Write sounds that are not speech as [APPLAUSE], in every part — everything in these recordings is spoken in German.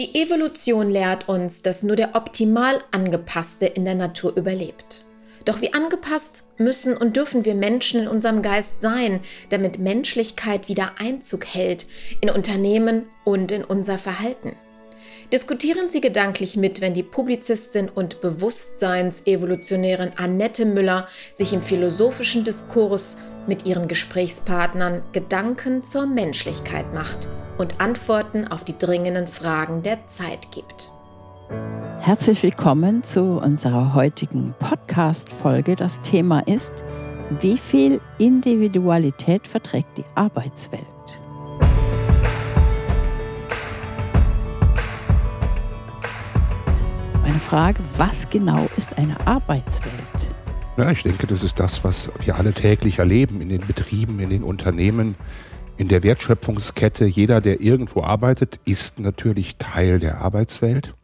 Die Evolution lehrt uns, dass nur der optimal angepasste in der Natur überlebt. Doch wie angepasst müssen und dürfen wir Menschen in unserem Geist sein, damit Menschlichkeit wieder Einzug hält in Unternehmen und in unser Verhalten? Diskutieren Sie gedanklich mit, wenn die Publizistin und Bewusstseinsevolutionärin Annette Müller sich im philosophischen Diskurs mit ihren Gesprächspartnern Gedanken zur Menschlichkeit macht und Antworten auf die dringenden Fragen der Zeit gibt. Herzlich willkommen zu unserer heutigen Podcast-Folge. Das Thema ist, wie viel Individualität verträgt die Arbeitswelt? Meine Frage, was genau ist eine Arbeitswelt? Ja, ich denke, das ist das, was wir alle täglich erleben in den Betrieben, in den Unternehmen, in der Wertschöpfungskette. Jeder, der irgendwo arbeitet, ist natürlich Teil der Arbeitswelt,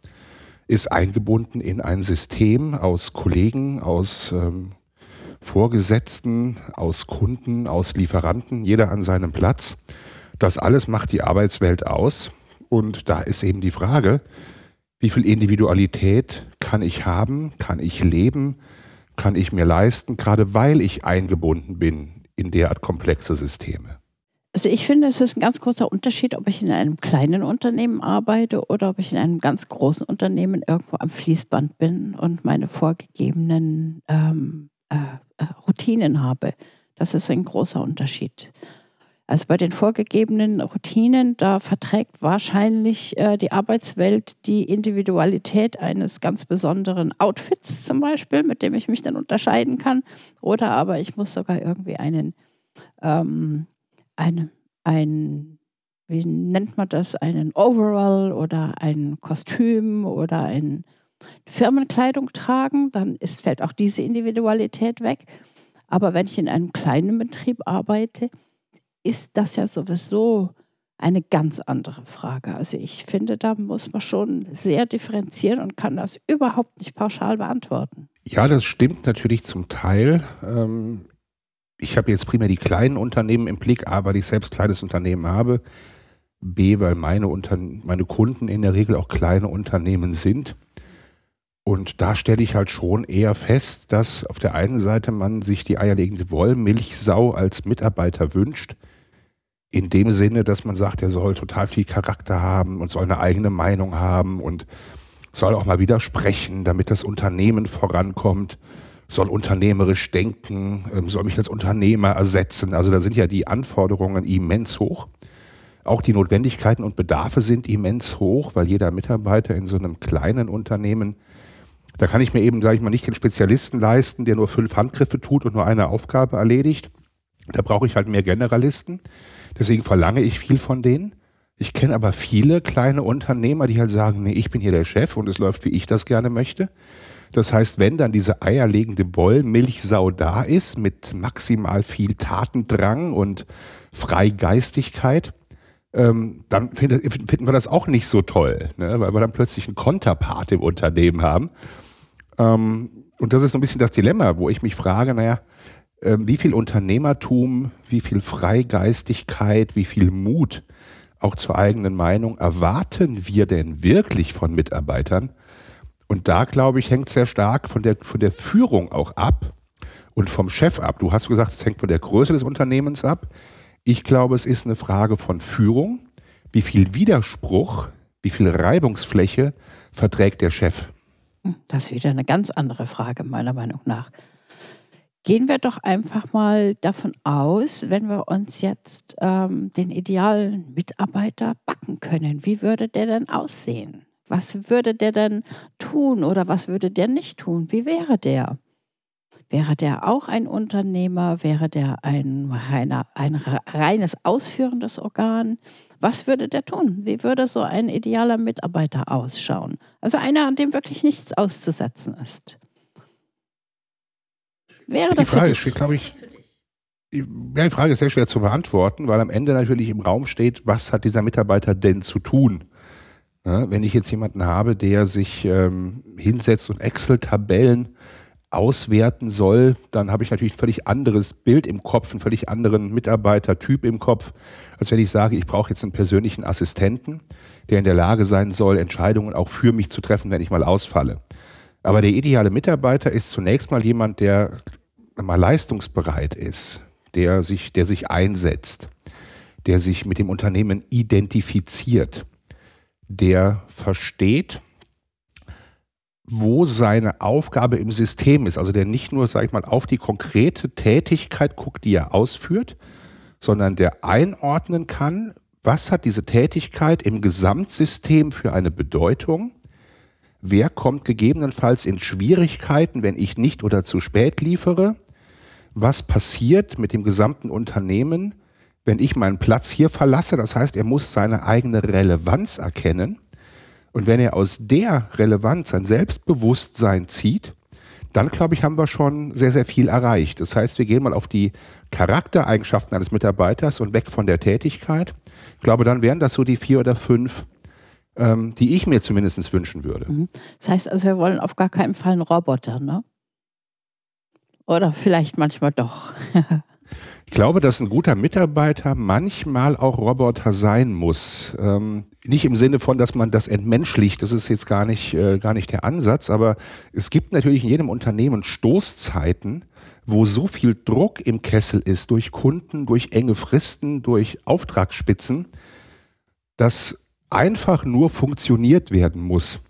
ist eingebunden in ein System aus Kollegen, aus ähm, Vorgesetzten, aus Kunden, aus Lieferanten, jeder an seinem Platz. Das alles macht die Arbeitswelt aus. Und da ist eben die Frage, wie viel Individualität kann ich haben, kann ich leben, kann ich mir leisten, gerade weil ich eingebunden bin in derart komplexe Systeme. Also ich finde, es ist ein ganz großer Unterschied, ob ich in einem kleinen Unternehmen arbeite oder ob ich in einem ganz großen Unternehmen irgendwo am Fließband bin und meine vorgegebenen ähm, äh, äh Routinen habe. Das ist ein großer Unterschied. Also bei den vorgegebenen Routinen, da verträgt wahrscheinlich äh, die Arbeitswelt die Individualität eines ganz besonderen Outfits zum Beispiel, mit dem ich mich dann unterscheiden kann. Oder aber ich muss sogar irgendwie einen, ähm, eine, ein, wie nennt man das, einen Overall oder ein Kostüm oder ein Firmenkleidung tragen, dann ist, fällt auch diese Individualität weg. Aber wenn ich in einem kleinen Betrieb arbeite, ist das ja sowieso eine ganz andere Frage. Also ich finde, da muss man schon sehr differenzieren und kann das überhaupt nicht pauschal beantworten. Ja, das stimmt natürlich zum Teil. Ähm, ich habe jetzt primär die kleinen Unternehmen im Blick, A, weil ich selbst kleines Unternehmen habe, B, weil meine, Unter meine Kunden in der Regel auch kleine Unternehmen sind. Und da stelle ich halt schon eher fest, dass auf der einen Seite man sich die eierlegende Wollmilchsau als Mitarbeiter wünscht, in dem Sinne, dass man sagt, er soll total viel Charakter haben und soll eine eigene Meinung haben und soll auch mal widersprechen, damit das Unternehmen vorankommt, soll unternehmerisch denken, ähm, soll mich als Unternehmer ersetzen. Also da sind ja die Anforderungen immens hoch. Auch die Notwendigkeiten und Bedarfe sind immens hoch, weil jeder Mitarbeiter in so einem kleinen Unternehmen, da kann ich mir eben, sage ich mal, nicht den Spezialisten leisten, der nur fünf Handgriffe tut und nur eine Aufgabe erledigt. Da brauche ich halt mehr Generalisten. Deswegen verlange ich viel von denen. Ich kenne aber viele kleine Unternehmer, die halt sagen, nee, ich bin hier der Chef und es läuft, wie ich das gerne möchte. Das heißt, wenn dann diese eierlegende Bollmilchsau da ist, mit maximal viel Tatendrang und Freigeistigkeit, ähm, dann find, finden wir das auch nicht so toll, ne? weil wir dann plötzlich einen Konterpart im Unternehmen haben. Ähm, und das ist so ein bisschen das Dilemma, wo ich mich frage, naja, wie viel Unternehmertum, wie viel Freigeistigkeit, wie viel Mut auch zur eigenen Meinung erwarten wir denn wirklich von Mitarbeitern? Und da, glaube ich, hängt sehr stark von der, von der Führung auch ab und vom Chef ab. Du hast gesagt, es hängt von der Größe des Unternehmens ab. Ich glaube, es ist eine Frage von Führung. Wie viel Widerspruch, wie viel Reibungsfläche verträgt der Chef? Das ist wieder eine ganz andere Frage, meiner Meinung nach. Gehen wir doch einfach mal davon aus, wenn wir uns jetzt ähm, den idealen Mitarbeiter backen können, wie würde der denn aussehen? Was würde der denn tun oder was würde der nicht tun? Wie wäre der? Wäre der auch ein Unternehmer? Wäre der ein, reiner, ein reines ausführendes Organ? Was würde der tun? Wie würde so ein idealer Mitarbeiter ausschauen? Also einer, an dem wirklich nichts auszusetzen ist. Wäre das die Frage ist, glaube ich, ja, die Frage ist sehr schwer zu beantworten, weil am Ende natürlich im Raum steht, was hat dieser Mitarbeiter denn zu tun? Ja, wenn ich jetzt jemanden habe, der sich ähm, hinsetzt und Excel-Tabellen auswerten soll, dann habe ich natürlich ein völlig anderes Bild im Kopf, einen völlig anderen Mitarbeitertyp im Kopf, als wenn ich sage, ich brauche jetzt einen persönlichen Assistenten, der in der Lage sein soll, Entscheidungen auch für mich zu treffen, wenn ich mal ausfalle. Aber der ideale Mitarbeiter ist zunächst mal jemand, der mal leistungsbereit ist, der sich, der sich einsetzt, der sich mit dem Unternehmen identifiziert, der versteht, wo seine Aufgabe im System ist. Also der nicht nur, sage ich mal, auf die konkrete Tätigkeit guckt, die er ausführt, sondern der einordnen kann, was hat diese Tätigkeit im Gesamtsystem für eine Bedeutung? Wer kommt gegebenenfalls in Schwierigkeiten, wenn ich nicht oder zu spät liefere? Was passiert mit dem gesamten Unternehmen, wenn ich meinen Platz hier verlasse? Das heißt, er muss seine eigene Relevanz erkennen und wenn er aus der Relevanz ein Selbstbewusstsein zieht, dann glaube ich, haben wir schon sehr, sehr viel erreicht. Das heißt, wir gehen mal auf die Charaktereigenschaften eines Mitarbeiters und weg von der Tätigkeit. Ich glaube, dann wären das so die vier oder fünf, ähm, die ich mir zumindest wünschen würde. Mhm. Das heißt also, wir wollen auf gar keinen Fall einen Roboter, ne? Oder vielleicht manchmal doch. [LAUGHS] Ich glaube, dass ein guter Mitarbeiter manchmal auch Roboter sein muss. Ähm, nicht im Sinne von, dass man das entmenschlicht, das ist jetzt gar nicht, äh, gar nicht der Ansatz, aber es gibt natürlich in jedem Unternehmen Stoßzeiten, wo so viel Druck im Kessel ist durch Kunden, durch enge Fristen, durch Auftragsspitzen, dass einfach nur funktioniert werden muss.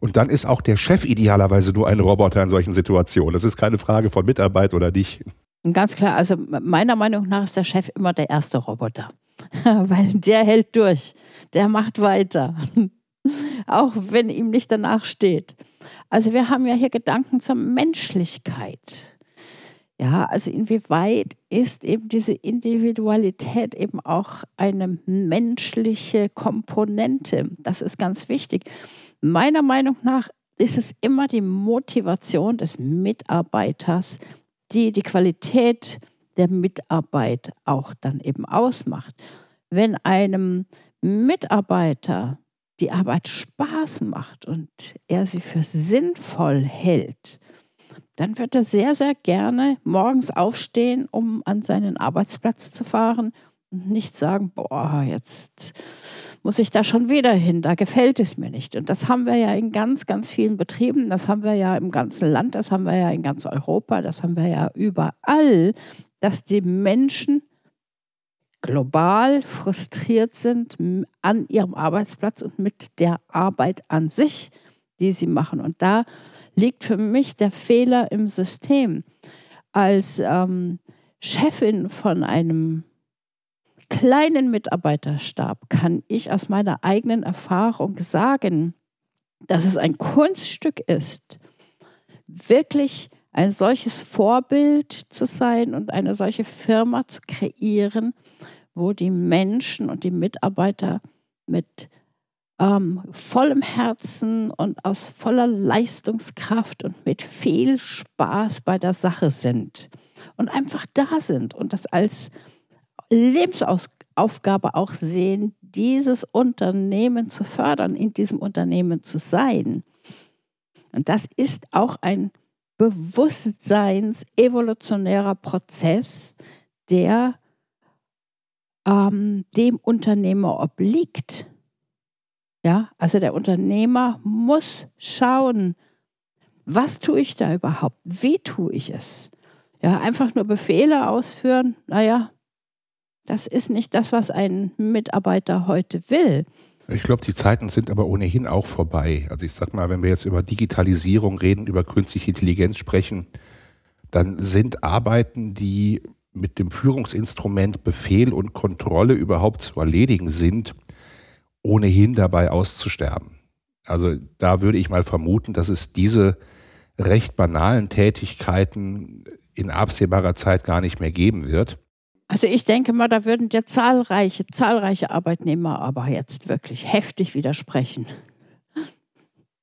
Und dann ist auch der Chef idealerweise nur ein Roboter in solchen Situationen. Das ist keine Frage von Mitarbeit oder nicht. Ganz klar, also meiner Meinung nach ist der Chef immer der erste Roboter, [LAUGHS] weil der hält durch, der macht weiter, [LAUGHS] auch wenn ihm nicht danach steht. Also wir haben ja hier Gedanken zur Menschlichkeit. Ja, also inwieweit ist eben diese Individualität eben auch eine menschliche Komponente? Das ist ganz wichtig. Meiner Meinung nach ist es immer die Motivation des Mitarbeiters, die die Qualität der Mitarbeit auch dann eben ausmacht. Wenn einem Mitarbeiter die Arbeit Spaß macht und er sie für sinnvoll hält, dann wird er sehr, sehr gerne morgens aufstehen, um an seinen Arbeitsplatz zu fahren und nicht sagen, boah, jetzt muss ich da schon wieder hin, da gefällt es mir nicht. Und das haben wir ja in ganz, ganz vielen Betrieben, das haben wir ja im ganzen Land, das haben wir ja in ganz Europa, das haben wir ja überall, dass die Menschen global frustriert sind an ihrem Arbeitsplatz und mit der Arbeit an sich, die sie machen. Und da liegt für mich der Fehler im System. Als ähm, Chefin von einem kleinen Mitarbeiterstab kann ich aus meiner eigenen Erfahrung sagen, dass es ein Kunststück ist, wirklich ein solches Vorbild zu sein und eine solche Firma zu kreieren, wo die Menschen und die Mitarbeiter mit ähm, vollem Herzen und aus voller Leistungskraft und mit viel Spaß bei der Sache sind und einfach da sind und das als Lebensaufgabe auch sehen, dieses Unternehmen zu fördern, in diesem Unternehmen zu sein. Und das ist auch ein bewusstseins-evolutionärer Prozess, der ähm, dem Unternehmer obliegt. Ja, also der Unternehmer muss schauen, was tue ich da überhaupt? Wie tue ich es? Ja, einfach nur Befehle ausführen, naja, das ist nicht das, was ein Mitarbeiter heute will. Ich glaube, die Zeiten sind aber ohnehin auch vorbei. Also ich sag mal, wenn wir jetzt über Digitalisierung reden, über künstliche Intelligenz sprechen, dann sind Arbeiten, die mit dem Führungsinstrument Befehl und Kontrolle überhaupt zu erledigen sind, ohnehin dabei auszusterben. Also da würde ich mal vermuten, dass es diese recht banalen Tätigkeiten in absehbarer Zeit gar nicht mehr geben wird. Also ich denke mal, da würden ja zahlreiche, zahlreiche Arbeitnehmer aber jetzt wirklich heftig widersprechen.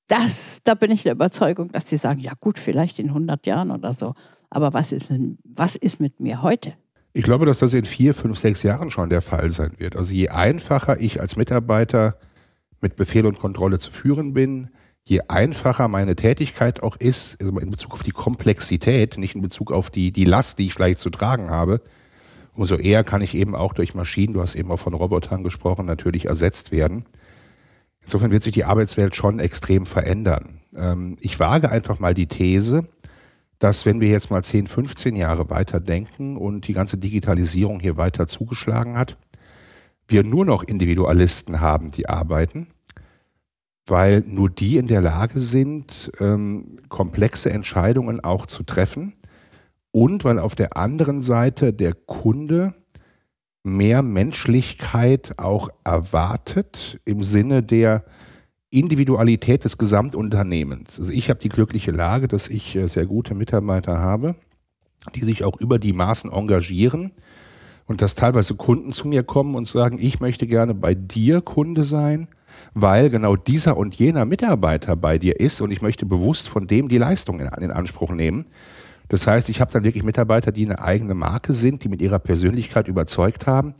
Das, da bin ich der Überzeugung, dass sie sagen, ja gut, vielleicht in 100 Jahren oder so. Aber was ist, was ist mit mir heute? Ich glaube, dass das in vier, fünf, sechs Jahren schon der Fall sein wird. Also je einfacher ich als Mitarbeiter mit Befehl und Kontrolle zu führen bin, je einfacher meine Tätigkeit auch ist, also in Bezug auf die Komplexität, nicht in Bezug auf die, die Last, die ich vielleicht zu tragen habe, umso eher kann ich eben auch durch Maschinen, du hast eben auch von Robotern gesprochen, natürlich ersetzt werden. Insofern wird sich die Arbeitswelt schon extrem verändern. Ähm, ich wage einfach mal die These, dass wenn wir jetzt mal 10, 15 Jahre weiter denken und die ganze Digitalisierung hier weiter zugeschlagen hat, wir nur noch Individualisten haben, die arbeiten, weil nur die in der Lage sind, ähm, komplexe Entscheidungen auch zu treffen und weil auf der anderen Seite der Kunde mehr Menschlichkeit auch erwartet im Sinne der Individualität des Gesamtunternehmens. Also ich habe die glückliche Lage, dass ich äh, sehr gute Mitarbeiter habe, die sich auch über die Maßen engagieren und dass teilweise Kunden zu mir kommen und sagen, ich möchte gerne bei dir Kunde sein, weil genau dieser und jener Mitarbeiter bei dir ist und ich möchte bewusst von dem die Leistung in, in Anspruch nehmen. Das heißt, ich habe dann wirklich Mitarbeiter, die eine eigene Marke sind, die mit ihrer Persönlichkeit überzeugt haben,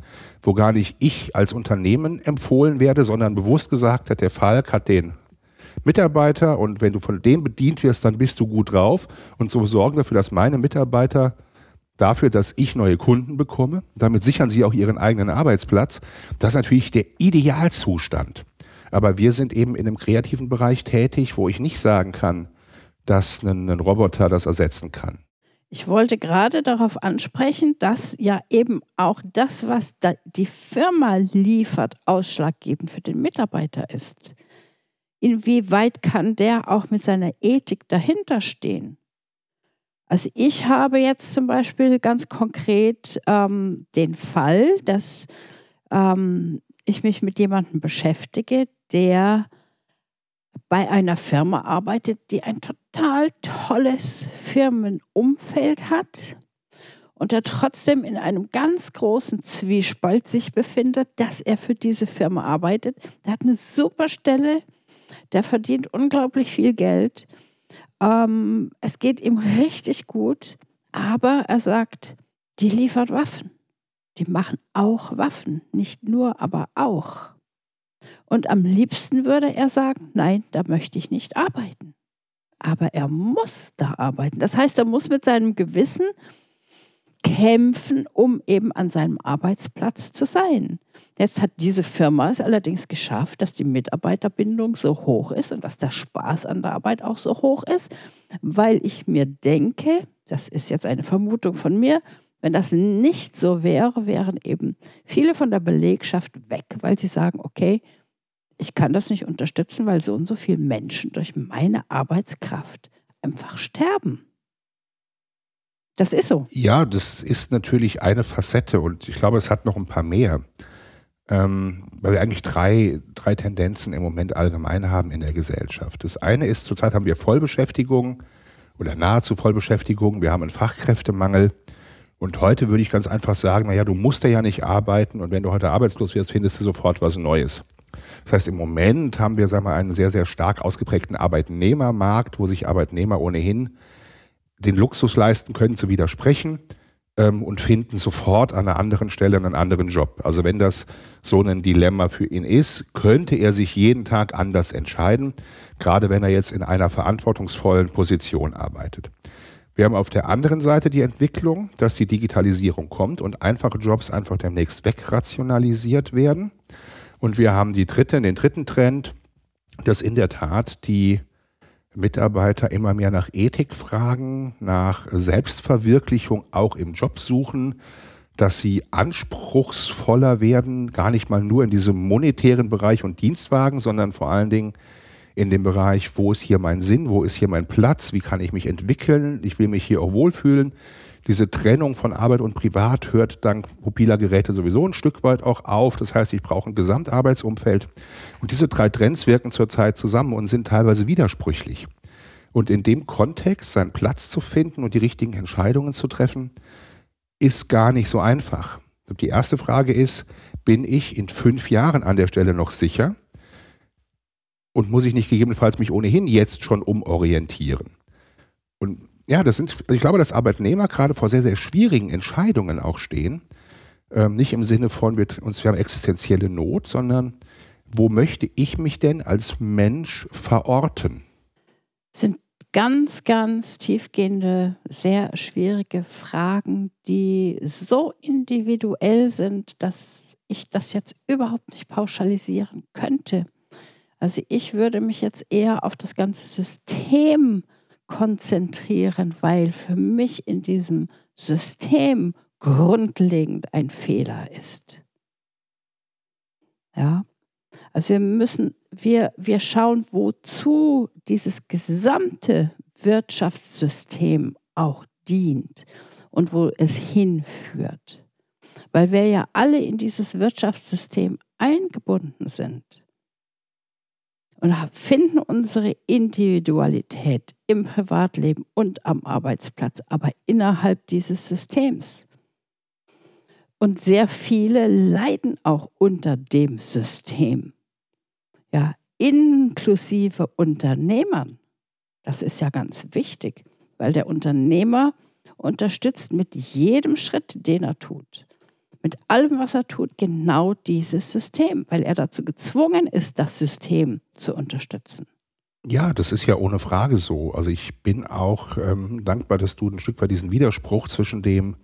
wo gar nicht ich als Unternehmen empfohlen werde, sondern bewusst gesagt hat, der Falk hat den Mitarbeiter und wenn du von dem bedient wirst, dann bist du gut drauf und so sorgen dafür, dass meine Mitarbeiter dafür, dass ich neue Kunden bekomme. Damit sichern sie auch ihren eigenen Arbeitsplatz. Das ist natürlich der Idealzustand. Aber wir sind eben in einem kreativen Bereich tätig, wo ich nicht sagen kann, dass ein, ein Roboter das ersetzen kann. Ich wollte gerade darauf ansprechen, dass ja eben auch das, was da die Firma liefert, ausschlaggebend für den Mitarbeiter ist. Inwieweit kann der auch mit seiner Ethik dahinter stehen? Also ich habe jetzt zum Beispiel ganz konkret ähm, den Fall, dass ähm, ich mich mit jemandem beschäftige, der bei einer Firma arbeitet, die ein total tolles Firmenumfeld hat und der trotzdem in einem ganz großen Zwiespalt sich befindet, dass er für diese Firma arbeitet. Der hat eine super Stelle, der verdient unglaublich viel Geld. Ähm, es geht ihm richtig gut, aber er sagt, die liefert Waffen. Die machen auch Waffen, nicht nur, aber auch. Und am liebsten würde er sagen, nein, da möchte ich nicht arbeiten. Aber er muss da arbeiten. Das heißt, er muss mit seinem Gewissen kämpfen, um eben an seinem Arbeitsplatz zu sein. Jetzt hat diese Firma es allerdings geschafft, dass die Mitarbeiterbindung so hoch ist und dass der Spaß an der Arbeit auch so hoch ist, weil ich mir denke, das ist jetzt eine Vermutung von mir, wenn das nicht so wäre, wären eben viele von der Belegschaft weg, weil sie sagen, okay, ich kann das nicht unterstützen, weil so und so viele Menschen durch meine Arbeitskraft einfach sterben. Das ist so. Ja, das ist natürlich eine Facette und ich glaube, es hat noch ein paar mehr. Ähm, weil wir eigentlich drei, drei Tendenzen im Moment allgemein haben in der Gesellschaft. Das eine ist, zurzeit haben wir Vollbeschäftigung oder nahezu Vollbeschäftigung. Wir haben einen Fachkräftemangel. Und heute würde ich ganz einfach sagen, naja, du musst ja nicht arbeiten und wenn du heute arbeitslos wirst, findest du sofort was Neues. Das heißt, im Moment haben wir sagen wir, einen sehr, sehr stark ausgeprägten Arbeitnehmermarkt, wo sich Arbeitnehmer ohnehin den Luxus leisten können, zu widersprechen ähm, und finden sofort an einer anderen Stelle einen anderen Job. Also wenn das so ein Dilemma für ihn ist, könnte er sich jeden Tag anders entscheiden, gerade wenn er jetzt in einer verantwortungsvollen Position arbeitet. Wir haben auf der anderen Seite die Entwicklung, dass die Digitalisierung kommt und einfache Jobs einfach demnächst wegrationalisiert werden. Und wir haben die dritte, den dritten Trend, dass in der Tat die Mitarbeiter immer mehr nach Ethik fragen, nach Selbstverwirklichung auch im Job suchen, dass sie anspruchsvoller werden, gar nicht mal nur in diesem monetären Bereich und Dienstwagen, sondern vor allen Dingen in dem Bereich, wo ist hier mein Sinn, wo ist hier mein Platz, wie kann ich mich entwickeln, ich will mich hier auch wohlfühlen, diese Trennung von Arbeit und Privat hört dank mobiler Geräte sowieso ein Stück weit auch auf. Das heißt, ich brauche ein Gesamtarbeitsumfeld. Und diese drei Trends wirken zurzeit zusammen und sind teilweise widersprüchlich. Und in dem Kontext seinen Platz zu finden und die richtigen Entscheidungen zu treffen, ist gar nicht so einfach. Die erste Frage ist, bin ich in fünf Jahren an der Stelle noch sicher? Und muss ich nicht gegebenenfalls mich ohnehin jetzt schon umorientieren? Und ja, das sind, also ich glaube, dass Arbeitnehmer gerade vor sehr, sehr schwierigen Entscheidungen auch stehen. Ähm, nicht im Sinne von, wir, uns, wir haben existenzielle Not, sondern wo möchte ich mich denn als Mensch verorten? Sind ganz, ganz tiefgehende, sehr schwierige Fragen, die so individuell sind, dass ich das jetzt überhaupt nicht pauschalisieren könnte. Also ich würde mich jetzt eher auf das ganze System konzentrieren, weil für mich in diesem System grundlegend ein Fehler ist. Ja, also wir müssen, wir, wir schauen, wozu dieses gesamte Wirtschaftssystem auch dient und wo es hinführt. Weil wir ja alle in dieses Wirtschaftssystem eingebunden sind und finden unsere Individualität im Privatleben und am Arbeitsplatz, aber innerhalb dieses Systems. Und sehr viele leiden auch unter dem System. Ja, inklusive Unternehmern. Das ist ja ganz wichtig, weil der Unternehmer unterstützt mit jedem Schritt, den er tut, mit allem, was er tut, genau dieses System, weil er dazu gezwungen ist, das System zu unterstützen. Ja, das ist ja ohne Frage so. Also ich bin auch ähm, dankbar, dass du ein Stück weit diesen Widerspruch zwischen dem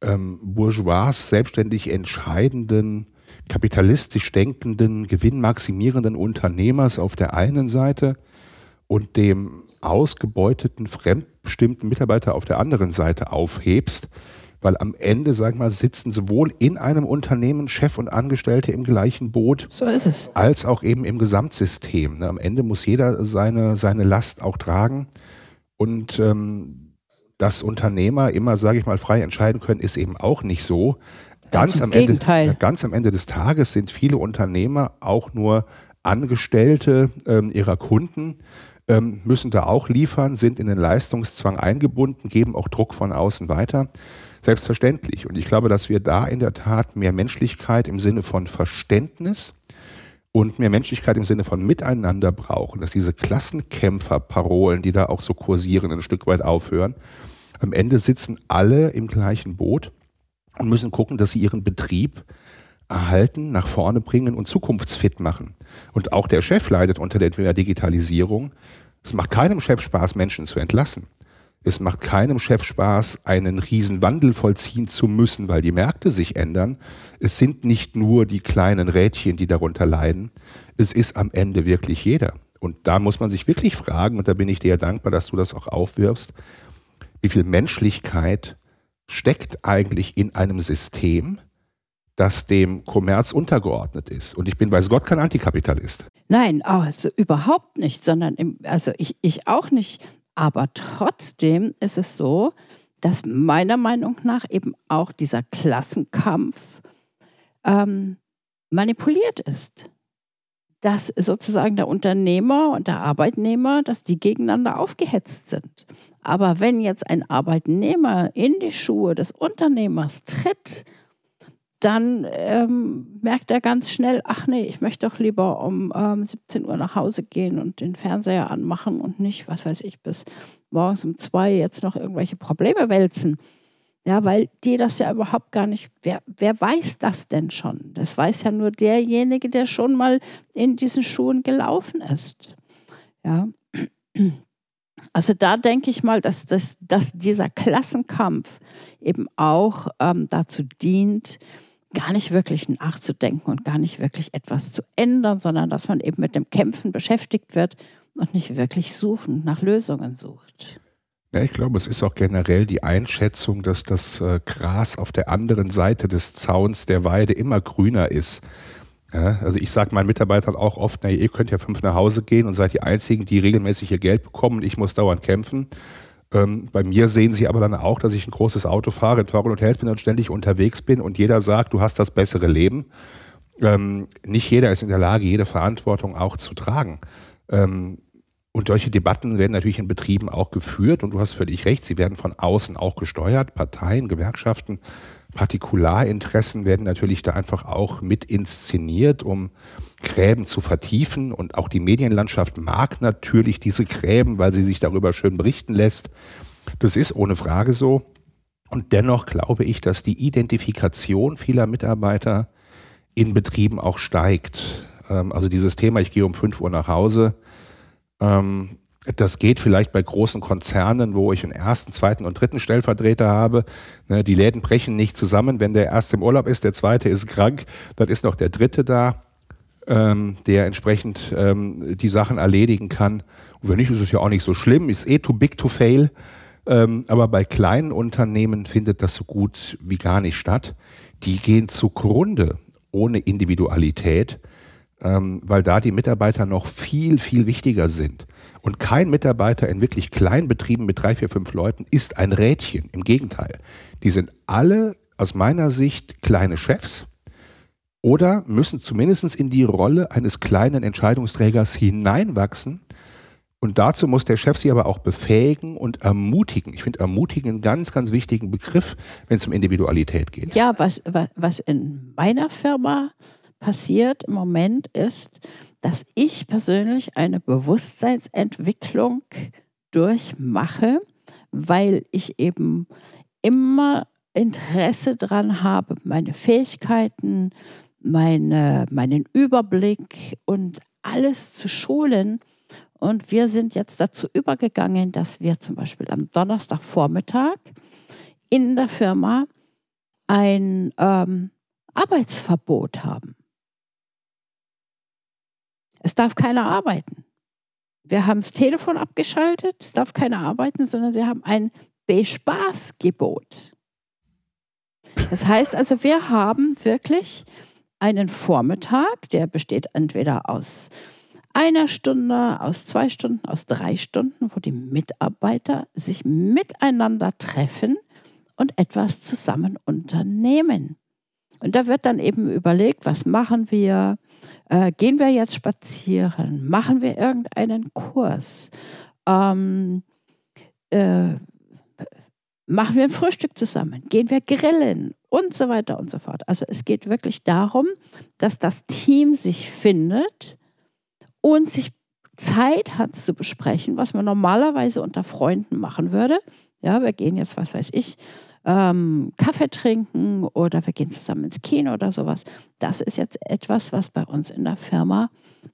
ähm, bourgeois selbstständig entscheidenden, kapitalistisch denkenden, gewinnmaximierenden Unternehmers auf der einen Seite und dem ausgebeuteten, fremdbestimmten Mitarbeiter auf der anderen Seite aufhebst, weil am Ende, sag ich mal, sitzen sowohl in einem Unternehmen Chef und Angestellte im gleichen Boot, so ist es. als auch eben im Gesamtsystem. Ne? Am Ende muss jeder seine, seine Last auch tragen und ähm, dass Unternehmer immer, sage ich mal, frei entscheiden können, ist eben auch nicht so. Ganz, am Ende, ganz am Ende des Tages sind viele Unternehmer auch nur Angestellte ähm, ihrer Kunden ähm, müssen da auch liefern, sind in den Leistungszwang eingebunden, geben auch Druck von außen weiter. Selbstverständlich. Und ich glaube, dass wir da in der Tat mehr Menschlichkeit im Sinne von Verständnis und mehr Menschlichkeit im Sinne von Miteinander brauchen, dass diese Klassenkämpferparolen, die da auch so kursieren, ein Stück weit aufhören. Am Ende sitzen alle im gleichen Boot und müssen gucken, dass sie ihren Betrieb erhalten, nach vorne bringen und zukunftsfit machen. Und auch der Chef leidet unter der Digitalisierung. Es macht keinem Chef Spaß, Menschen zu entlassen. Es macht keinem Chef Spaß, einen Riesenwandel vollziehen zu müssen, weil die Märkte sich ändern. Es sind nicht nur die kleinen Rädchen, die darunter leiden. Es ist am Ende wirklich jeder. Und da muss man sich wirklich fragen, und da bin ich dir dankbar, dass du das auch aufwirfst, wie viel Menschlichkeit steckt eigentlich in einem System, das dem Kommerz untergeordnet ist. Und ich bin weiß Gott kein Antikapitalist. Nein, also überhaupt nicht, sondern im, also ich, ich auch nicht. Aber trotzdem ist es so, dass meiner Meinung nach eben auch dieser Klassenkampf ähm, manipuliert ist. Dass sozusagen der Unternehmer und der Arbeitnehmer, dass die gegeneinander aufgehetzt sind. Aber wenn jetzt ein Arbeitnehmer in die Schuhe des Unternehmers tritt dann ähm, merkt er ganz schnell, ach nee, ich möchte doch lieber um ähm, 17 Uhr nach Hause gehen und den Fernseher anmachen und nicht, was weiß ich, bis morgens um zwei jetzt noch irgendwelche Probleme wälzen. Ja, weil die das ja überhaupt gar nicht, wer, wer weiß das denn schon? Das weiß ja nur derjenige, der schon mal in diesen Schuhen gelaufen ist. Ja. Also da denke ich mal, dass, dass, dass dieser Klassenkampf eben auch ähm, dazu dient, gar nicht wirklich nachzudenken und gar nicht wirklich etwas zu ändern, sondern dass man eben mit dem Kämpfen beschäftigt wird und nicht wirklich suchen, nach Lösungen sucht. Ja, ich glaube, es ist auch generell die Einschätzung, dass das äh, Gras auf der anderen Seite des Zauns der Weide immer grüner ist. Ja, also ich sage meinen Mitarbeitern auch oft, na, ihr könnt ja fünf nach Hause gehen und seid die Einzigen, die regelmäßig ihr Geld bekommen. Ich muss dauernd kämpfen. Ähm, bei mir sehen sie aber dann auch, dass ich ein großes Auto fahre, in teuren Hotels bin und ständig unterwegs bin und jeder sagt, du hast das bessere Leben. Ähm, nicht jeder ist in der Lage, jede Verantwortung auch zu tragen. Ähm, und solche Debatten werden natürlich in Betrieben auch geführt und du hast völlig recht, sie werden von außen auch gesteuert. Parteien, Gewerkschaften, Partikularinteressen werden natürlich da einfach auch mit inszeniert, um Gräben zu vertiefen. Und auch die Medienlandschaft mag natürlich diese Gräben, weil sie sich darüber schön berichten lässt. Das ist ohne Frage so. Und dennoch glaube ich, dass die Identifikation vieler Mitarbeiter in Betrieben auch steigt. Ähm, also dieses Thema, ich gehe um 5 Uhr nach Hause, ähm, das geht vielleicht bei großen Konzernen, wo ich einen ersten, zweiten und dritten Stellvertreter habe. Ne, die Läden brechen nicht zusammen, wenn der erste im Urlaub ist, der zweite ist krank, dann ist noch der dritte da. Ähm, der entsprechend ähm, die Sachen erledigen kann. Und wenn nicht, ist es ja auch nicht so schlimm, ist eh too big to fail. Ähm, aber bei kleinen Unternehmen findet das so gut wie gar nicht statt. Die gehen zugrunde ohne Individualität, ähm, weil da die Mitarbeiter noch viel, viel wichtiger sind. Und kein Mitarbeiter in wirklich kleinen Betrieben mit drei, vier, fünf Leuten ist ein Rädchen. Im Gegenteil. Die sind alle aus meiner Sicht kleine Chefs oder müssen zumindest in die Rolle eines kleinen Entscheidungsträgers hineinwachsen. Und dazu muss der Chef sie aber auch befähigen und ermutigen. Ich finde ermutigen einen ganz, ganz wichtigen Begriff, wenn es um Individualität geht. Ja, was, was in meiner Firma passiert im Moment ist, dass ich persönlich eine Bewusstseinsentwicklung durchmache, weil ich eben immer Interesse daran habe, meine Fähigkeiten, meine, meinen Überblick und alles zu schulen. Und wir sind jetzt dazu übergegangen, dass wir zum Beispiel am Donnerstagvormittag in der Firma ein ähm, Arbeitsverbot haben. Es darf keiner arbeiten. Wir haben das Telefon abgeschaltet, es darf keiner arbeiten, sondern sie haben ein Bespaßgebot. Das heißt also, wir haben wirklich einen Vormittag, der besteht entweder aus einer Stunde, aus zwei Stunden, aus drei Stunden, wo die Mitarbeiter sich miteinander treffen und etwas zusammen unternehmen. Und da wird dann eben überlegt, was machen wir? Äh, gehen wir jetzt spazieren? Machen wir irgendeinen Kurs? Ähm, äh, machen wir ein Frühstück zusammen? Gehen wir grillen? Und so weiter und so fort. Also es geht wirklich darum, dass das Team sich findet und sich Zeit hat zu besprechen, was man normalerweise unter Freunden machen würde. Ja, wir gehen jetzt, was weiß ich, ähm, Kaffee trinken oder wir gehen zusammen ins Kino oder sowas. Das ist jetzt etwas, was bei uns in der Firma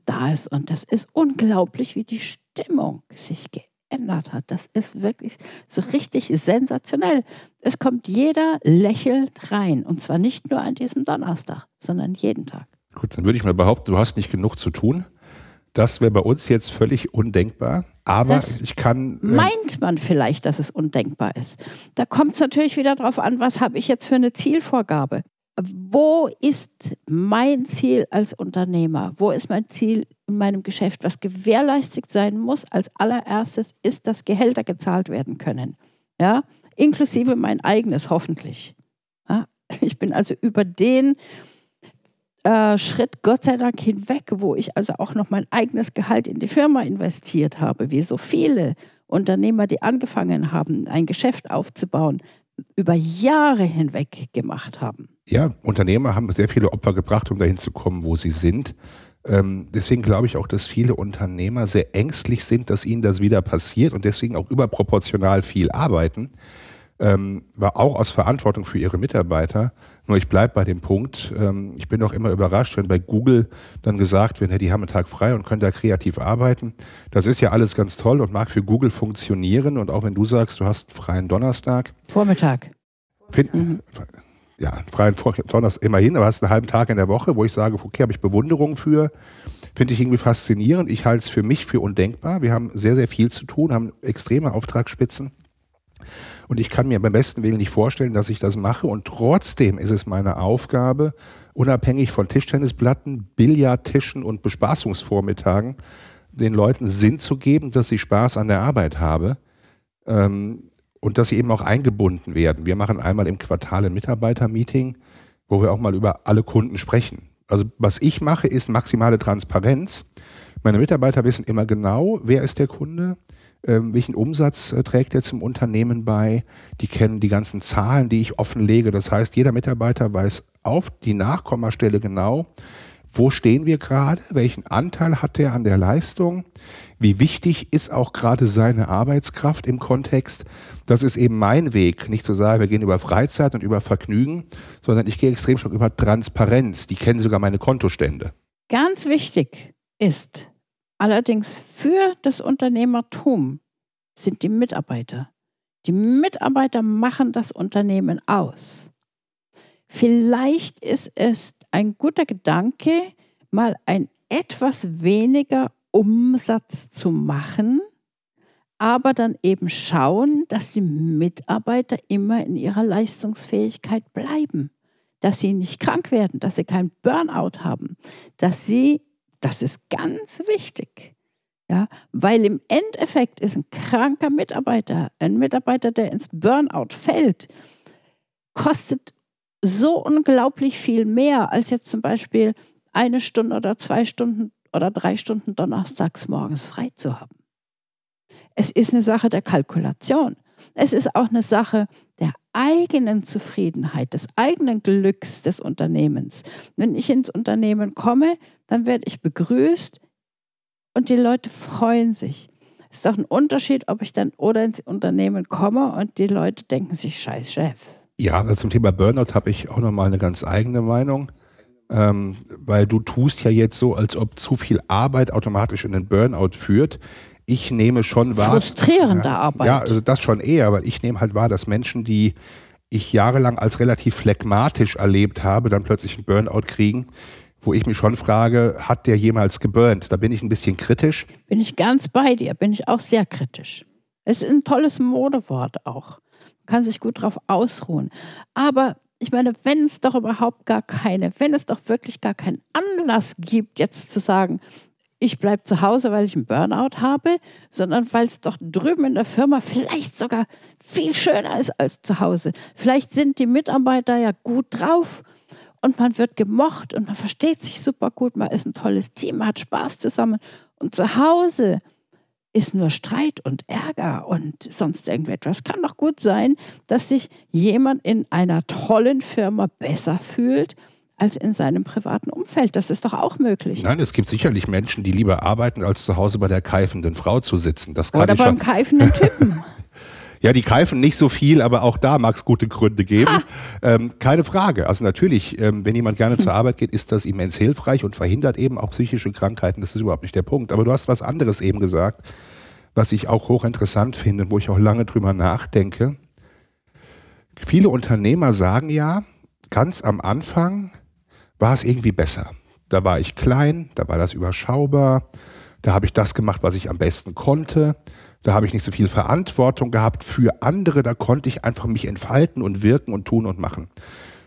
da ist. Und das ist unglaublich, wie die Stimmung sich geändert hat. Das ist wirklich so richtig sensationell. Es kommt jeder lächelnd rein. Und zwar nicht nur an diesem Donnerstag, sondern jeden Tag. Gut, dann würde ich mal behaupten, du hast nicht genug zu tun. Das wäre bei uns jetzt völlig undenkbar. Aber das ich kann. Äh meint man vielleicht, dass es undenkbar ist. Da kommt es natürlich wieder darauf an, was habe ich jetzt für eine Zielvorgabe. Wo ist mein Ziel als Unternehmer? Wo ist mein Ziel in meinem Geschäft? Was gewährleistet sein muss als allererstes, ist, dass Gehälter gezahlt werden können. Ja, inklusive mein eigenes hoffentlich. Ja? Ich bin also über den äh, Schritt Gott sei Dank hinweg, wo ich also auch noch mein eigenes Gehalt in die Firma investiert habe, wie so viele Unternehmer, die angefangen haben, ein Geschäft aufzubauen, über Jahre hinweg gemacht haben. Ja, Unternehmer haben sehr viele Opfer gebracht, um dahin zu kommen, wo sie sind. Ähm, deswegen glaube ich auch, dass viele Unternehmer sehr ängstlich sind, dass ihnen das wieder passiert und deswegen auch überproportional viel arbeiten. Ähm, war auch aus Verantwortung für ihre Mitarbeiter. Nur ich bleibe bei dem Punkt, ähm, ich bin auch immer überrascht, wenn bei Google dann gesagt wird, die haben einen Tag frei und können da kreativ arbeiten. Das ist ja alles ganz toll und mag für Google funktionieren. Und auch wenn du sagst, du hast einen freien Donnerstag. Vormittag. Find, mhm. Ja, einen freien Donnerstag immerhin, aber hast einen halben Tag in der Woche, wo ich sage, okay, habe ich Bewunderung für. Finde ich irgendwie faszinierend. Ich halte es für mich für undenkbar. Wir haben sehr, sehr viel zu tun, haben extreme Auftragsspitzen. Und ich kann mir beim besten Willen nicht vorstellen, dass ich das mache. Und trotzdem ist es meine Aufgabe, unabhängig von Tischtennisplatten, Billardtischen und Bespaßungsvormittagen, den Leuten Sinn zu geben, dass sie Spaß an der Arbeit habe ähm, und dass sie eben auch eingebunden werden. Wir machen einmal im Quartal ein Mitarbeitermeeting, wo wir auch mal über alle Kunden sprechen. Also was ich mache, ist maximale Transparenz. Meine Mitarbeiter wissen immer genau, wer ist der Kunde, ähm, welchen Umsatz äh, trägt er zum Unternehmen bei. Die kennen die ganzen Zahlen, die ich offenlege. Das heißt, jeder Mitarbeiter weiß auf die Nachkommastelle genau, wo stehen wir gerade, welchen Anteil hat er an der Leistung, wie wichtig ist auch gerade seine Arbeitskraft im Kontext. Das ist eben mein Weg, nicht zu sagen, wir gehen über Freizeit und über Vergnügen, sondern ich gehe extrem stark über Transparenz. Die kennen sogar meine Kontostände. Ganz wichtig ist, Allerdings für das Unternehmertum sind die Mitarbeiter. Die Mitarbeiter machen das Unternehmen aus. Vielleicht ist es ein guter Gedanke, mal ein etwas weniger Umsatz zu machen, aber dann eben schauen, dass die Mitarbeiter immer in ihrer Leistungsfähigkeit bleiben, dass sie nicht krank werden, dass sie keinen Burnout haben, dass sie, das ist ganz wichtig, ja, weil im Endeffekt ist ein kranker Mitarbeiter, ein Mitarbeiter, der ins Burnout fällt, kostet so unglaublich viel mehr als jetzt zum Beispiel eine Stunde oder zwei Stunden oder drei Stunden donnerstags morgens frei zu haben. Es ist eine Sache der Kalkulation. Es ist auch eine Sache der eigenen Zufriedenheit, des eigenen Glücks des Unternehmens. Wenn ich ins Unternehmen komme, dann werde ich begrüßt, und die Leute freuen sich. Es ist doch ein Unterschied, ob ich dann oder ins Unternehmen komme und die Leute denken sich, scheiß Chef. Ja, also zum Thema Burnout habe ich auch nochmal eine ganz eigene Meinung. Ähm, weil du tust ja jetzt so, als ob zu viel Arbeit automatisch in den Burnout führt. Ich nehme schon wahr. Frustrierende ja, Arbeit. Ja, also das schon eher, aber ich nehme halt wahr, dass Menschen, die ich jahrelang als relativ phlegmatisch erlebt habe, dann plötzlich einen Burnout kriegen, wo ich mich schon frage, hat der jemals geburnt? Da bin ich ein bisschen kritisch. Bin ich ganz bei dir, bin ich auch sehr kritisch. Es ist ein tolles Modewort auch. Kann sich gut darauf ausruhen. Aber ich meine, wenn es doch überhaupt gar keine, wenn es doch wirklich gar keinen Anlass gibt, jetzt zu sagen, ich bleibe zu Hause, weil ich einen Burnout habe, sondern weil es doch drüben in der Firma vielleicht sogar viel schöner ist als zu Hause. Vielleicht sind die Mitarbeiter ja gut drauf und man wird gemocht und man versteht sich super gut, man ist ein tolles Team, man hat Spaß zusammen. Und zu Hause ist nur Streit und Ärger und sonst irgendetwas. Kann doch gut sein, dass sich jemand in einer tollen Firma besser fühlt als in seinem privaten Umfeld. Das ist doch auch möglich. Nein, es gibt sicherlich Menschen, die lieber arbeiten, als zu Hause bei der keifenden Frau zu sitzen. Das kann Oder ich beim keifenden [LAUGHS] Typen. Ja, die greifen nicht so viel, aber auch da mag es gute Gründe geben. Ähm, keine Frage. Also natürlich, ähm, wenn jemand gerne zur Arbeit geht, ist das immens hilfreich und verhindert eben auch psychische Krankheiten. Das ist überhaupt nicht der Punkt. Aber du hast was anderes eben gesagt, was ich auch hochinteressant finde und wo ich auch lange drüber nachdenke. Viele Unternehmer sagen ja, ganz am Anfang war es irgendwie besser. Da war ich klein, da war das überschaubar, da habe ich das gemacht, was ich am besten konnte. Da habe ich nicht so viel Verantwortung gehabt für andere. Da konnte ich einfach mich entfalten und wirken und tun und machen.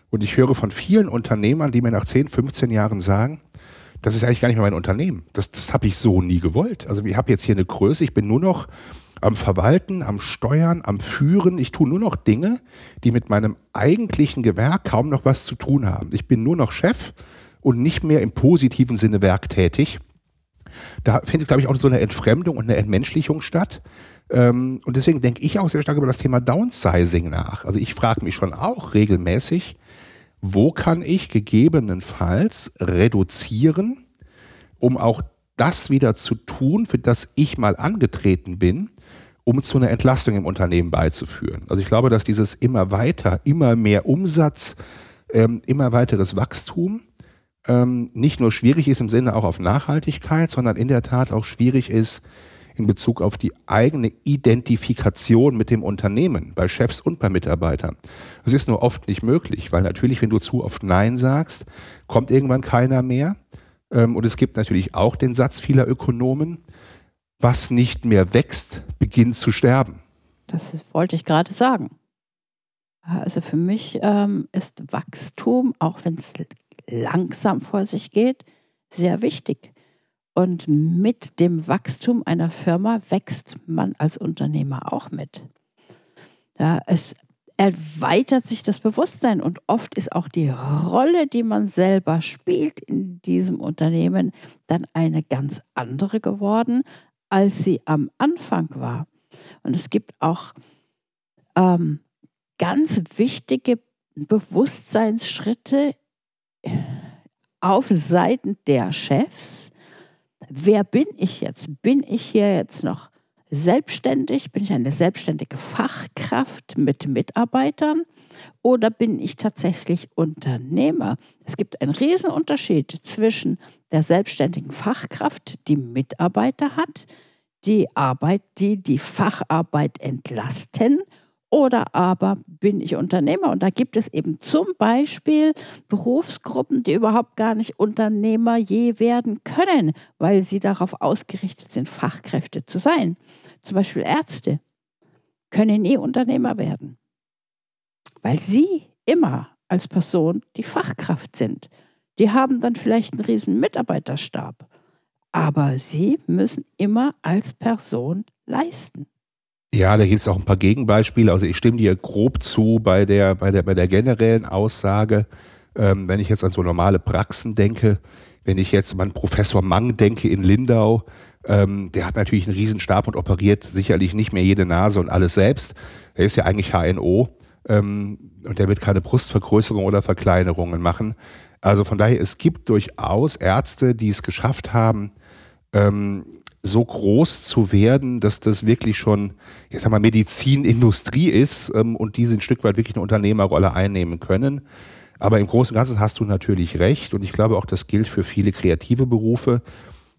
Und ich höre von vielen Unternehmern, die mir nach 10, 15 Jahren sagen, das ist eigentlich gar nicht mehr mein Unternehmen. Das, das habe ich so nie gewollt. Also ich habe jetzt hier eine Größe, ich bin nur noch am Verwalten, am Steuern, am Führen. Ich tue nur noch Dinge, die mit meinem eigentlichen Gewerk kaum noch was zu tun haben. Ich bin nur noch Chef und nicht mehr im positiven Sinne werktätig. Da findet, glaube ich, auch so eine Entfremdung und eine Entmenschlichung statt. Ähm, und deswegen denke ich auch sehr stark über das Thema Downsizing nach. Also ich frage mich schon auch regelmäßig, wo kann ich gegebenenfalls reduzieren, um auch das wieder zu tun, für das ich mal angetreten bin, um zu einer Entlastung im Unternehmen beizuführen. Also ich glaube, dass dieses immer weiter, immer mehr Umsatz, ähm, immer weiteres Wachstum ähm, nicht nur schwierig ist im Sinne auch auf Nachhaltigkeit, sondern in der Tat auch schwierig ist in Bezug auf die eigene Identifikation mit dem Unternehmen, bei Chefs und bei Mitarbeitern. Das ist nur oft nicht möglich, weil natürlich, wenn du zu oft Nein sagst, kommt irgendwann keiner mehr. Ähm, und es gibt natürlich auch den Satz vieler Ökonomen, was nicht mehr wächst, beginnt zu sterben. Das wollte ich gerade sagen. Also für mich ähm, ist Wachstum, auch wenn es langsam vor sich geht, sehr wichtig. Und mit dem Wachstum einer Firma wächst man als Unternehmer auch mit. Ja, es erweitert sich das Bewusstsein und oft ist auch die Rolle, die man selber spielt in diesem Unternehmen, dann eine ganz andere geworden, als sie am Anfang war. Und es gibt auch ähm, ganz wichtige Bewusstseinsschritte auf Seiten der Chefs, wer bin ich jetzt? Bin ich hier jetzt noch selbstständig? Bin ich eine selbstständige Fachkraft mit Mitarbeitern? Oder bin ich tatsächlich Unternehmer? Es gibt einen Riesenunterschied zwischen der selbstständigen Fachkraft, die Mitarbeiter hat, die Arbeit, die die Facharbeit entlasten Oder aber bin ich Unternehmer und da gibt es eben zum Beispiel Berufsgruppen, die überhaupt gar nicht Unternehmer je werden können, weil sie darauf ausgerichtet sind, Fachkräfte zu sein. Zum Beispiel Ärzte können nie Unternehmer werden, weil sie immer als Person die Fachkraft sind. Die haben dann vielleicht einen riesen Mitarbeiterstab, aber sie müssen immer als Person leisten. Ja, da gibt es auch ein paar Gegenbeispiele. Also ich stimme dir grob zu bei der, bei der, bei der generellen Aussage. Ähm, wenn ich jetzt an so normale Praxen denke, wenn ich jetzt an Professor Mang denke in Lindau, ähm, der hat natürlich einen Riesenstab und operiert sicherlich nicht mehr jede Nase und alles selbst. Der ist ja eigentlich HNO ähm, und der wird keine Brustvergrößerung oder Verkleinerungen machen. Also von daher, es gibt durchaus Ärzte, die es geschafft haben, ähm, so groß zu werden, dass das wirklich schon, ich sag mal, Medizinindustrie ist ähm, und die ein Stück weit wirklich eine Unternehmerrolle einnehmen können. Aber im Großen und Ganzen hast du natürlich recht und ich glaube auch, das gilt für viele kreative Berufe.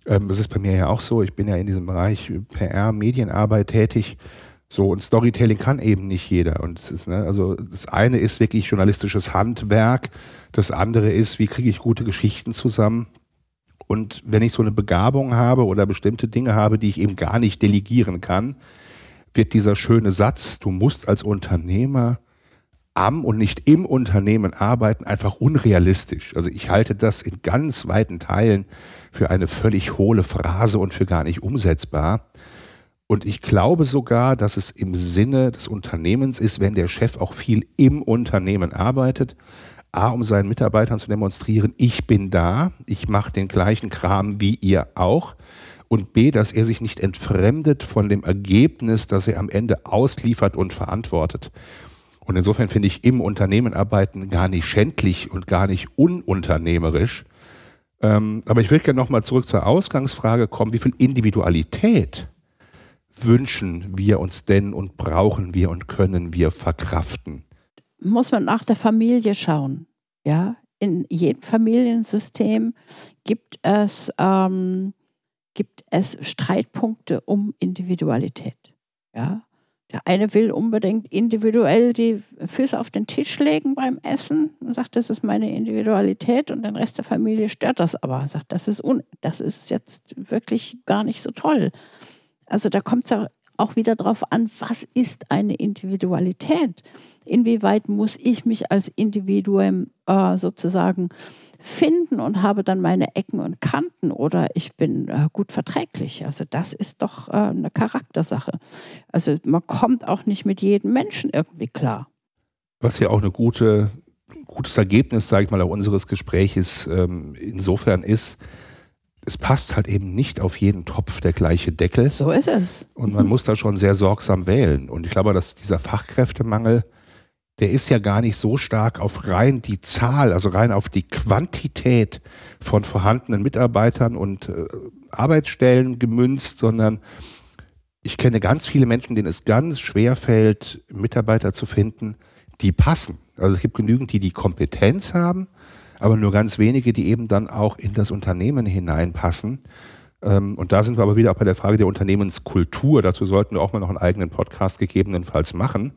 Ähm, das ist bei mir ja auch so. Ich bin ja in diesem Bereich PR, Medienarbeit tätig. So, und Storytelling kann eben nicht jeder. Und es ist, ne, also das eine ist wirklich journalistisches Handwerk, das andere ist, wie kriege ich gute Geschichten zusammen. Und wenn ich so eine Begabung habe oder bestimmte Dinge habe, die ich eben gar nicht delegieren kann, wird dieser schöne Satz, du musst als Unternehmer am und nicht im Unternehmen arbeiten, einfach unrealistisch. Also ich halte das in ganz weiten Teilen für eine völlig hohle Phrase und für gar nicht umsetzbar. Und ich glaube sogar, dass es im Sinne des Unternehmens ist, wenn der Chef auch viel im Unternehmen arbeitet, A, um seinen Mitarbeitern zu demonstrieren, ich bin da, ich mache den gleichen Kram wie ihr auch. Und B, dass er sich nicht entfremdet von dem Ergebnis, das er am Ende ausliefert und verantwortet. Und insofern finde ich im Unternehmen arbeiten gar nicht schändlich und gar nicht ununternehmerisch. Ähm, aber ich will gerne nochmal zurück zur Ausgangsfrage kommen. Wie viel Individualität wünschen wir uns denn und brauchen wir und können wir verkraften? Muss man nach der Familie schauen. Ja, in jedem Familiensystem gibt es, ähm, gibt es Streitpunkte um Individualität. Ja, der eine will unbedingt individuell die Füße auf den Tisch legen beim Essen und sagt, das ist meine Individualität und den Rest der Familie stört das aber. Sagt, das ist, un das ist jetzt wirklich gar nicht so toll. Also da kommt es ja auch wieder darauf an, was ist eine Individualität? Inwieweit muss ich mich als Individuum äh, sozusagen finden und habe dann meine Ecken und Kanten oder ich bin äh, gut verträglich. Also das ist doch äh, eine Charaktersache. Also man kommt auch nicht mit jedem Menschen irgendwie klar. Was ja auch eine gute, gutes Ergebnis, sage ich mal, unseres Gespräches ähm, insofern ist, es passt halt eben nicht auf jeden Topf der gleiche Deckel. So ist es. Und man muss da schon sehr sorgsam wählen. Und ich glaube, dass dieser Fachkräftemangel, der ist ja gar nicht so stark auf rein die Zahl, also rein auf die Quantität von vorhandenen Mitarbeitern und äh, Arbeitsstellen gemünzt, sondern ich kenne ganz viele Menschen, denen es ganz schwer fällt, Mitarbeiter zu finden, die passen. Also es gibt genügend, die die Kompetenz haben, aber nur ganz wenige, die eben dann auch in das Unternehmen hineinpassen. Ähm, und da sind wir aber wieder auch bei der Frage der Unternehmenskultur. Dazu sollten wir auch mal noch einen eigenen Podcast gegebenenfalls machen,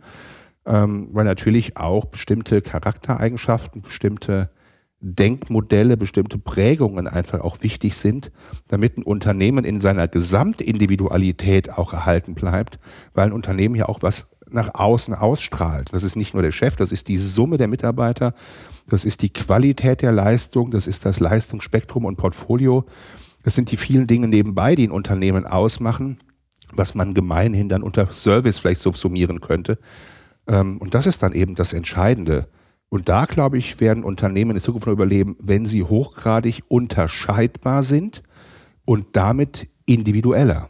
ähm, weil natürlich auch bestimmte Charaktereigenschaften, bestimmte Denkmodelle, bestimmte Prägungen einfach auch wichtig sind, damit ein Unternehmen in seiner Gesamtindividualität auch erhalten bleibt, weil ein Unternehmen ja auch was nach außen ausstrahlt. Das ist nicht nur der Chef, das ist die Summe der Mitarbeiter, das ist die Qualität der Leistung, das ist das Leistungsspektrum und Portfolio. Das sind die vielen Dinge nebenbei, die ein Unternehmen ausmachen, was man gemeinhin dann unter Service vielleicht subsumieren könnte. Ähm, und das ist dann eben das Entscheidende. Und da, glaube ich, werden Unternehmen in Zukunft nur überleben, wenn sie hochgradig unterscheidbar sind und damit individueller.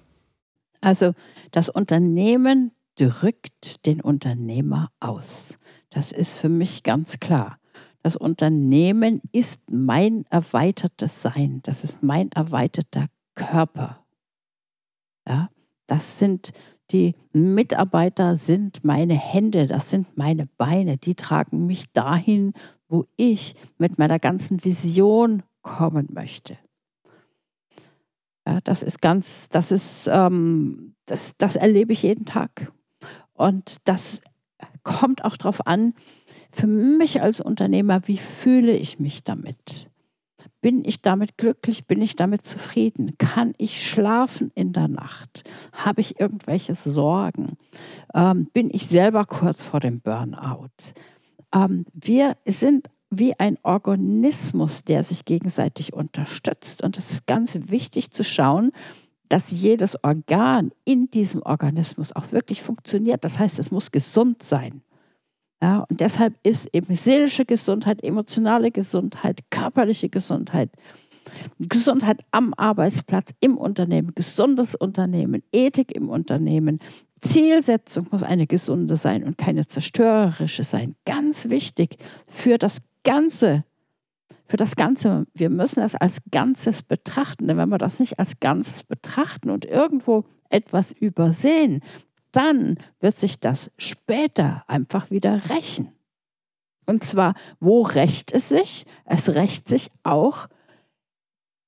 Also das Unternehmen drückt den Unternehmer aus. Das ist für mich ganz klar. Das Unternehmen ist mein erweitertes Sein. Das ist mein erweiterter Körper. Ja, das sind die Mitarbeiter sind meine Hände, das sind meine Beine, die tragen mich dahin, wo ich mit meiner ganzen Vision kommen möchte. Ja, das ist ganz, das ist, ähm, das, das erlebe ich jeden Tag. Und das kommt auch darauf an, für mich als Unternehmer, wie fühle ich mich damit? Bin ich damit glücklich? Bin ich damit zufrieden? Kann ich schlafen in der Nacht? Habe ich irgendwelche Sorgen? Ähm, bin ich selber kurz vor dem Burnout? Ähm, wir sind wie ein Organismus, der sich gegenseitig unterstützt. Und es ist ganz wichtig zu schauen, dass jedes Organ in diesem Organismus auch wirklich funktioniert. Das heißt, es muss gesund sein. Ja, und deshalb ist eben seelische Gesundheit, emotionale Gesundheit, körperliche Gesundheit, Gesundheit am Arbeitsplatz, im Unternehmen, gesundes Unternehmen, Ethik im Unternehmen, Zielsetzung muss eine gesunde sein und keine zerstörerische sein. Ganz wichtig für das Ganze. Für das Ganze. Wir müssen es als Ganzes betrachten. Denn wenn wir das nicht als Ganzes betrachten und irgendwo etwas übersehen, dann wird sich das später einfach wieder rächen. Und zwar, wo rächt es sich? Es rächt sich auch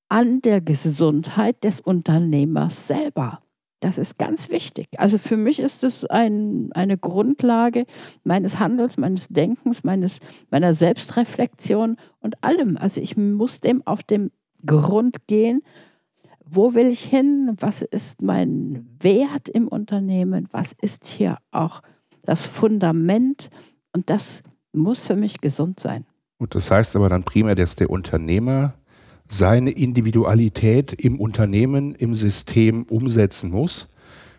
an der Gesundheit des Unternehmers selber. Das ist ganz wichtig. Also für mich ist es ein, eine Grundlage meines Handelns, meines Denkens, meines, meiner Selbstreflexion und allem. Also ich muss dem auf den Grund gehen wo will ich hin, was ist mein Wert im Unternehmen, was ist hier auch das Fundament und das muss für mich gesund sein. Und das heißt aber dann primär, dass der Unternehmer seine Individualität im Unternehmen, im System umsetzen muss.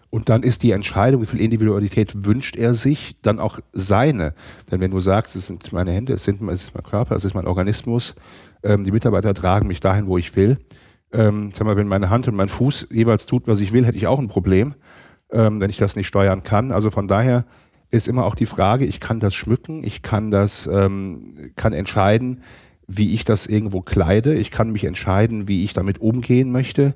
Und dann ist die Entscheidung, wie viel Individualität wünscht er sich, dann auch seine. Denn wenn du sagst, es sind meine Hände, es, sind, es ist mein Körper, es ist mein Organismus, ähm, die Mitarbeiter tragen mich dahin, wo ich will, ähm, sag mal, wenn meine Hand und mein Fuß jeweils tut, was ich will, hätte ich auch ein Problem, ähm, wenn ich das nicht steuern kann. Also von daher ist immer auch die Frage, ich kann das schmücken, ich kann das, ähm, kann entscheiden, wie ich das irgendwo kleide, ich kann mich entscheiden, wie ich damit umgehen möchte.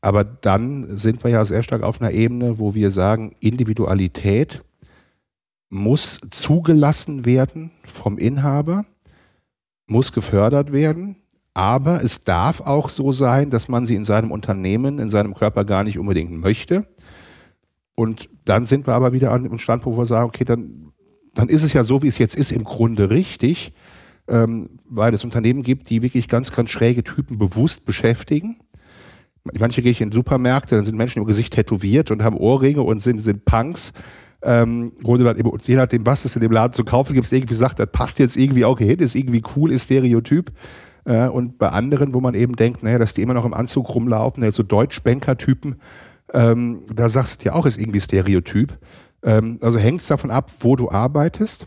Aber dann sind wir ja sehr stark auf einer Ebene, wo wir sagen, Individualität muss zugelassen werden vom Inhaber, muss gefördert werden, aber es darf auch so sein, dass man sie in seinem Unternehmen, in seinem Körper gar nicht unbedingt möchte. Und dann sind wir aber wieder an dem Standpunkt, wo wir sagen, okay, dann, dann ist es ja so, wie es jetzt ist, im Grunde richtig, ähm, weil es Unternehmen gibt, die wirklich ganz, ganz schräge Typen bewusst beschäftigen. Manche gehe ich in Supermärkte, dann sind Menschen im Gesicht tätowiert und haben Ohrringe und sind, sind Punks. Ähm, dann, je nachdem, was es in dem Laden zu kaufen gibt, irgendwie sagt, das passt jetzt irgendwie auch hin, ist irgendwie cool, ist Stereotyp. Äh, und bei anderen, wo man eben denkt, naja, dass die immer noch im Anzug rumlaufen, so Deutschbanker-Typen, ähm, da sagst du ja auch, ist irgendwie Stereotyp. Ähm, also hängt es davon ab, wo du arbeitest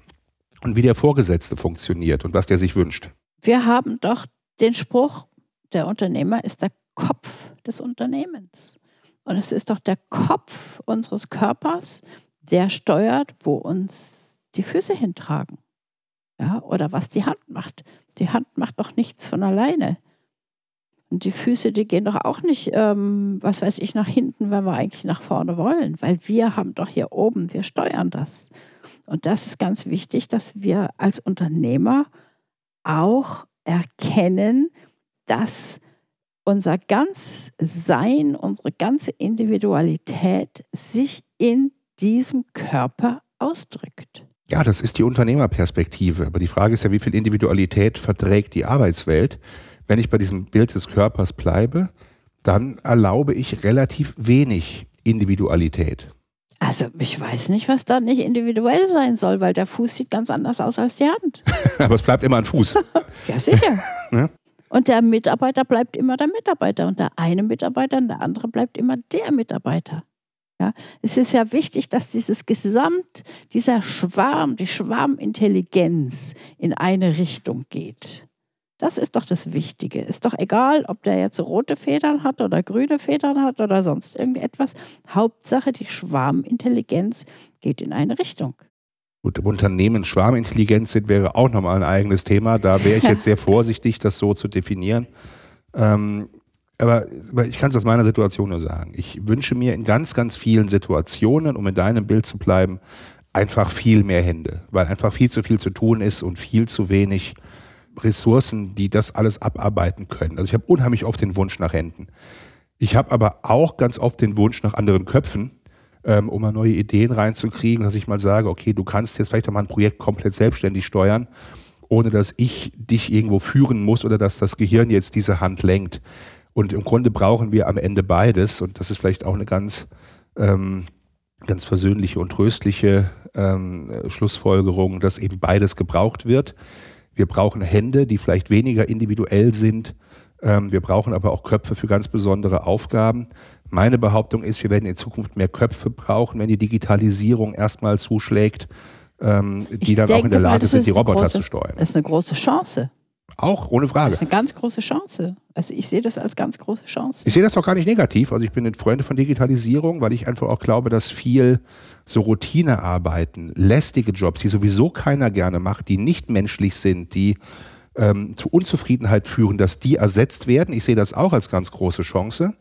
und wie der Vorgesetzte funktioniert und was der sich wünscht. Wir haben doch den Spruch, der Unternehmer ist der Kopf des Unternehmens. Und es ist doch der Kopf unseres Körpers, der steuert, wo uns die Füße hintragen. Ja, oder was die Hand macht. Die Hand macht doch nichts von alleine. Und die Füße, die gehen doch auch nicht, ähm, was weiß ich, nach hinten, wenn wir eigentlich nach vorne wollen, weil wir haben doch hier oben, wir steuern das. Und das ist ganz wichtig, dass wir als Unternehmer auch erkennen, dass unser ganzes Sein, unsere ganze Individualität sich in diesem Körper ausdrückt. Ja, das ist die Unternehmerperspektive. Aber die Frage ist ja, wie viel Individualität verträgt die Arbeitswelt? Wenn ich bei diesem Bild des Körpers bleibe, dann erlaube ich relativ wenig Individualität. Also ich weiß nicht, was da nicht individuell sein soll, weil der Fuß sieht ganz anders aus als die Hand. [LAUGHS] Aber es bleibt immer ein Fuß. [LAUGHS] ja, sicher. [LAUGHS] ne? Und der Mitarbeiter bleibt immer der Mitarbeiter und der eine Mitarbeiter und der andere bleibt immer der Mitarbeiter. Ja, es ist ja wichtig, dass dieses Gesamt, dieser Schwarm, die Schwarmintelligenz in eine Richtung geht. Das ist doch das Wichtige. Ist doch egal, ob der jetzt rote Federn hat oder grüne Federn hat oder sonst irgendetwas. Hauptsache, die Schwarmintelligenz geht in eine Richtung. Gut, im Unternehmen Schwarmintelligenz sind, wäre auch nochmal ein eigenes Thema. Da wäre ich [LAUGHS] jetzt sehr vorsichtig, das so zu definieren. Ähm, aber, aber ich kann es aus meiner Situation nur sagen. Ich wünsche mir in ganz, ganz vielen Situationen, um in deinem Bild zu bleiben, einfach viel mehr Hände, weil einfach viel zu viel zu tun ist und viel zu wenig Ressourcen, die das alles abarbeiten können. Also ich habe unheimlich oft den Wunsch nach Händen. Ich habe aber auch ganz oft den Wunsch nach anderen Köpfen, ähm, um mal neue Ideen reinzukriegen, dass ich mal sage, okay, du kannst jetzt vielleicht mal ein Projekt komplett selbstständig steuern, ohne dass ich dich irgendwo führen muss oder dass das Gehirn jetzt diese Hand lenkt. Und im Grunde brauchen wir am Ende beides. Und das ist vielleicht auch eine ganz, ähm, ganz versöhnliche und tröstliche ähm, Schlussfolgerung, dass eben beides gebraucht wird. Wir brauchen Hände, die vielleicht weniger individuell sind. Ähm, wir brauchen aber auch Köpfe für ganz besondere Aufgaben. Meine Behauptung ist, wir werden in Zukunft mehr Köpfe brauchen, wenn die Digitalisierung erstmal zuschlägt, ähm, die ich dann auch in der Lage sind, die Roboter große, zu steuern. Das ist eine große Chance. Auch, ohne Frage. Das ist eine ganz große Chance. Also ich sehe das als ganz große Chance. Ich sehe das auch gar nicht negativ. Also ich bin ein Freund von Digitalisierung, weil ich einfach auch glaube, dass viel so Routinearbeiten, lästige Jobs, die sowieso keiner gerne macht, die nicht menschlich sind, die ähm, zu Unzufriedenheit führen, dass die ersetzt werden. Ich sehe das auch als ganz große Chance.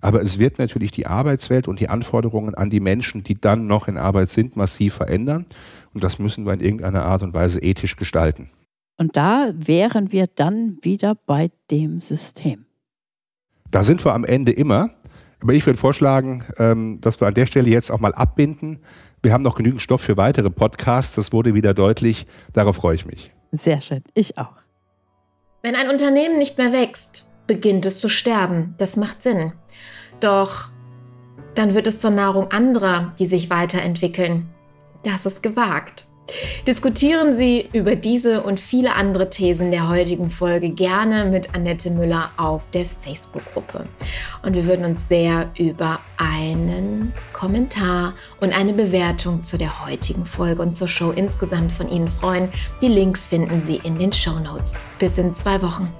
Aber es wird natürlich die Arbeitswelt und die Anforderungen an die Menschen, die dann noch in Arbeit sind, massiv verändern. Und das müssen wir in irgendeiner Art und Weise ethisch gestalten. Und da wären wir dann wieder bei dem System. Da sind wir am Ende immer. Aber ich würde vorschlagen, ähm, dass wir an der Stelle jetzt auch mal abbinden. Wir haben noch genügend Stoff für weitere Podcasts. Das wurde wieder deutlich. Darauf freue ich mich. Sehr schön. Ich auch. Wenn ein Unternehmen nicht mehr wächst, beginnt es zu sterben. Das macht Sinn. Doch dann wird es zur Nahrung anderer, die sich weiterentwickeln. Das ist gewagt. Diskutieren Sie über diese und viele andere Thesen der heutigen Folge gerne mit Annette Müller auf der Facebook-Gruppe. Und wir würden uns sehr über einen Kommentar und eine Bewertung zu der heutigen Folge und zur Show insgesamt von Ihnen freuen. Die Links finden Sie in den Show Notes. Bis in zwei Wochen.